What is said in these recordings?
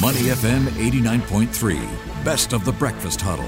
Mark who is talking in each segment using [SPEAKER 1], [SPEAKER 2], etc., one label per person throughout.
[SPEAKER 1] Money FM 89.3, best of the breakfast huddle.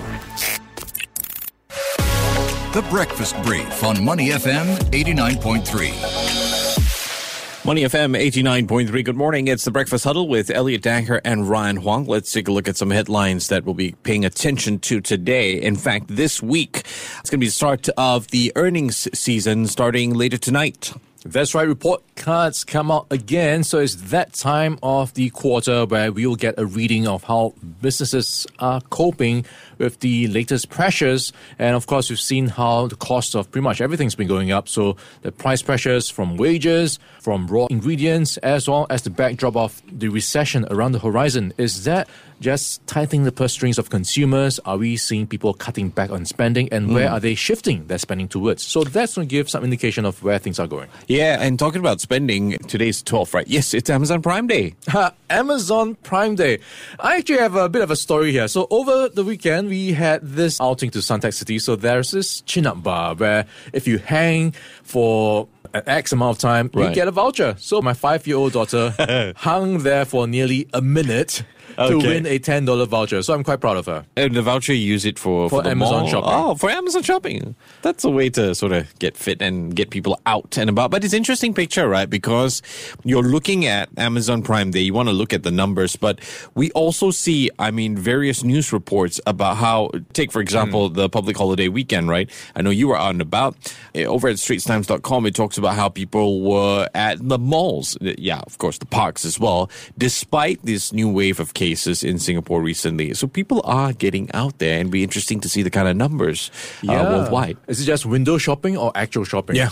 [SPEAKER 1] The Breakfast Brief on Money FM 89.3.
[SPEAKER 2] Money FM 89.3. Good morning. It's the Breakfast Huddle with Elliot Danker and Ryan Huang. Let's take a look at some headlines that we'll be paying attention to today. In fact, this week, it's going to be the start of the earnings season starting later tonight.
[SPEAKER 3] That's right. Report cards come out again. So it's that time of the quarter where we'll get a reading of how businesses are coping with the latest pressures. And of course, we've seen how the cost of pretty much everything's been going up. So the price pressures from wages, from raw ingredients, as well as the backdrop of the recession around the horizon. Is that just tightening the purse strings of consumers? Are we seeing people cutting back on spending? And where hmm. are they shifting their spending towards? So that's going to give some indication of where things are going.
[SPEAKER 2] Yeah, and talking about spending, today's 12th, right? Yes, it's Amazon Prime Day.
[SPEAKER 3] Amazon Prime Day. I actually have a bit of a story here. So over the weekend, we had this outing to Suntec City. So there's this chin-up bar where if you hang for an X amount of time, you get a voucher. So my five-year-old daughter hung there for nearly a minute to win a $10 voucher. So I'm quite proud of her.
[SPEAKER 2] And the voucher, you use it for,
[SPEAKER 3] For
[SPEAKER 2] the
[SPEAKER 3] Amazon
[SPEAKER 2] mall.
[SPEAKER 3] shopping.
[SPEAKER 2] Oh, for Amazon shopping. That's a way to sort of get fit and get people out and about. But it's interesting picture, right? Because you're looking at Amazon Prime Day. You want to look at the numbers, but we also see, I mean, various news reports about how, take for example,
[SPEAKER 3] Hmm.
[SPEAKER 2] the public holiday weekend, right? I know you were out and about. Eh, Over at straitstimes.com, it talks about how people were at the malls. Yeah, of course, the parks as well, despite this new wave of cases in Singapore recently. So people are getting out there and be interesting to see the kind of numbers uh, worldwide.
[SPEAKER 3] Is it just window shopping or actual shopping?
[SPEAKER 2] Yeah.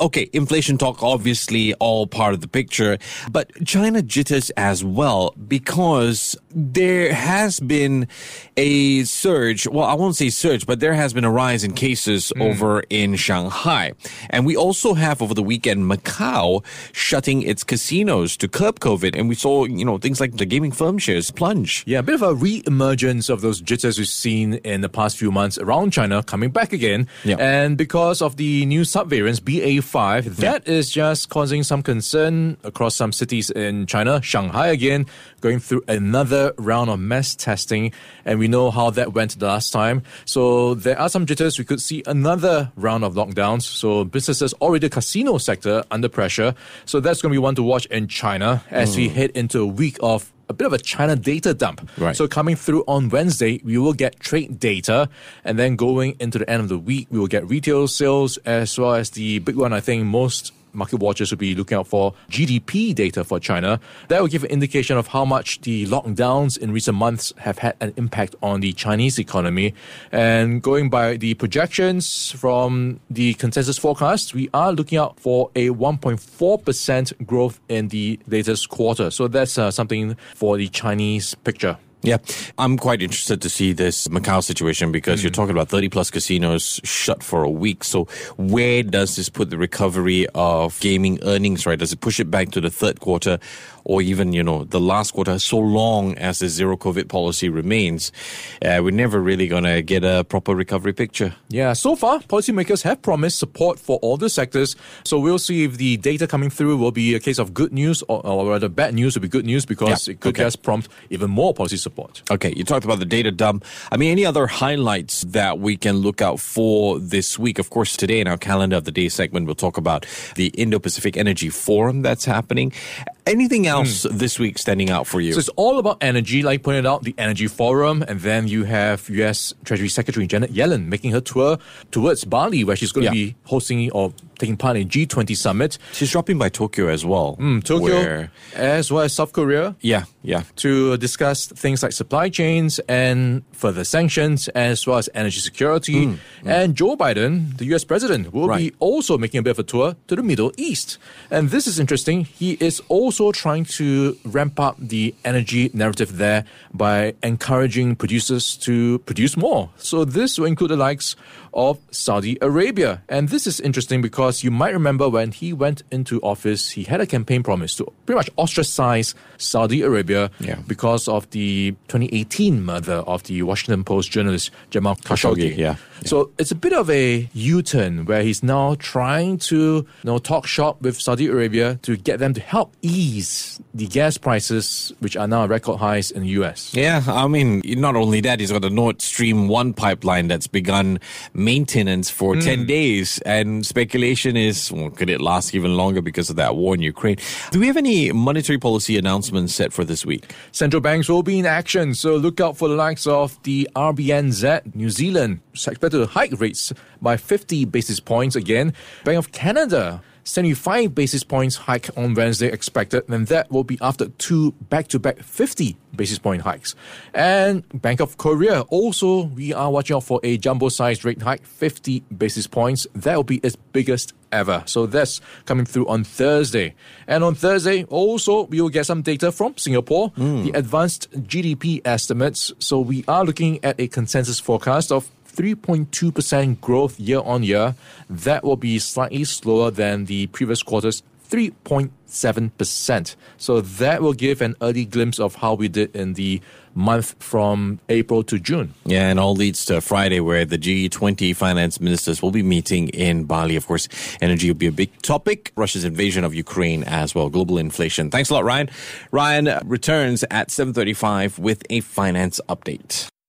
[SPEAKER 2] Okay, inflation talk obviously all part of the picture, but China jitters as well because there has been a surge. Well, I won't say surge, but there has been a rise in cases hmm. over in Shanghai. And we also have over the weekend Macau shutting its casinos to curb COVID. And we saw, you know, things like the gaming firm shares plunge.
[SPEAKER 3] Yeah, a bit of a re-emergence of those jitters we've seen in the past few months around China coming back again.
[SPEAKER 2] Yeah.
[SPEAKER 3] And because of the new subvariants, BA5, that is just causing some concern across some cities in China. Shanghai again, going through another round of mass testing. And we know how that went the last time. So there are some jitters. We could see another round of lockdowns. So businesses already the casino sector under pressure. So that's going to be one to watch in China as we hmm. head into a week of a bit of a China data dump.
[SPEAKER 2] Right.
[SPEAKER 3] So coming through on Wednesday, we will get trade data, and then going into the end of the week, we will get retail sales as well as the big one. I think most market watchers will be looking out for GDP data for China. That will give an indication of how much the lockdowns in recent months have had an impact on the Chinese economy. And going by the projections from the consensus forecast, we are looking out for a 1.4% growth in the latest quarter. So that's uh, something for the Chinese picture.
[SPEAKER 2] Yeah, I'm quite interested to see this Macau situation because you're talking about 30 plus casinos shut for a week. So where does this put the recovery of gaming earnings, right? Does it push it back to the third quarter or even, you know, the last quarter? So long as the zero COVID policy remains, uh, we're never really going to get a proper recovery picture.
[SPEAKER 3] Yeah, so far, policymakers have promised support for all the sectors. So we'll see if the data coming through will be a case of good news or, or rather bad news will be good news because
[SPEAKER 2] Yeah,
[SPEAKER 3] it could
[SPEAKER 2] okay.
[SPEAKER 3] just prompt even more policy support.
[SPEAKER 2] Okay, you talked about the data dump. I mean, any other highlights that we can look out for this week? Of course, today in our calendar of the day segment, we'll talk about the Indo Pacific Energy Forum that's happening. Anything hmm. else this week standing out for you?
[SPEAKER 3] So it's all about energy, like pointed out, the Energy Forum, and then you have U.S. Treasury Secretary Janet Yellen making her tour towards Bali, where she's going
[SPEAKER 2] Yeah.
[SPEAKER 3] to be hosting or taking part in G20 summit,
[SPEAKER 2] She's dropping by Tokyo as well.
[SPEAKER 3] Hmm, Tokyo,
[SPEAKER 2] where-
[SPEAKER 3] as well as South Korea.
[SPEAKER 2] yeah, yeah.
[SPEAKER 3] to discuss things like supply chains and further sanctions, as well as energy security. Hmm, and Joe Biden, the US president, will
[SPEAKER 2] Right.
[SPEAKER 3] be also making a bit of a tour to the Middle East. And this is interesting. He is also trying to ramp up the energy narrative there by encouraging producers to produce more. So this will include the likes of Saudi Arabia. And this is interesting because you might remember when he went into office, he had a campaign promise to pretty much ostracize Saudi Arabia
[SPEAKER 2] Yeah.
[SPEAKER 3] because of the 2018 murder of the Washington Post journalist Jamal Khashoggi.
[SPEAKER 2] Khashoggi, yeah.
[SPEAKER 3] So it's a bit of a U-turn where he's now trying to you know talk shop with Saudi Arabia to get them to help ease the gas prices, which are now record highs in the US.
[SPEAKER 2] Yeah, I mean, not only that, he's got the Nord Stream 1 pipeline that's begun maintenance for hmm. 10 days. And speculation is, well, could it last even longer because of that war in Ukraine? Do we have any monetary policy announcements set for this week?
[SPEAKER 3] Central banks will be in action, so look out for the likes of the RBNZ, New Zealand, expected to hike rates by 50 basis points again. Bank of Canada 75 basis points hike on Wednesday expected, and that will be after two back-to-back 50 basis point hikes. And Bank of Korea also, we are watching out for a jumbo-sized rate hike, 50 basis points. That will be its biggest ever. So that's coming through on Thursday. And on Thursday, also, we will get some data from Singapore, hmm. the advanced GDP estimates. So we are looking at a consensus forecast of 3.2% growth year on year. That will be slightly slower than the previous quarter's 3.7%. So that will give an early glimpse of how we did in the month from April to June.
[SPEAKER 2] Yeah, and all leads to Friday where the G20 finance ministers will be meeting in Bali. Of course, energy will be a big topic. Russia's invasion of Ukraine as well. Global inflation. Thanks a lot, Ryan. Ryan returns at 7.35 with a finance update.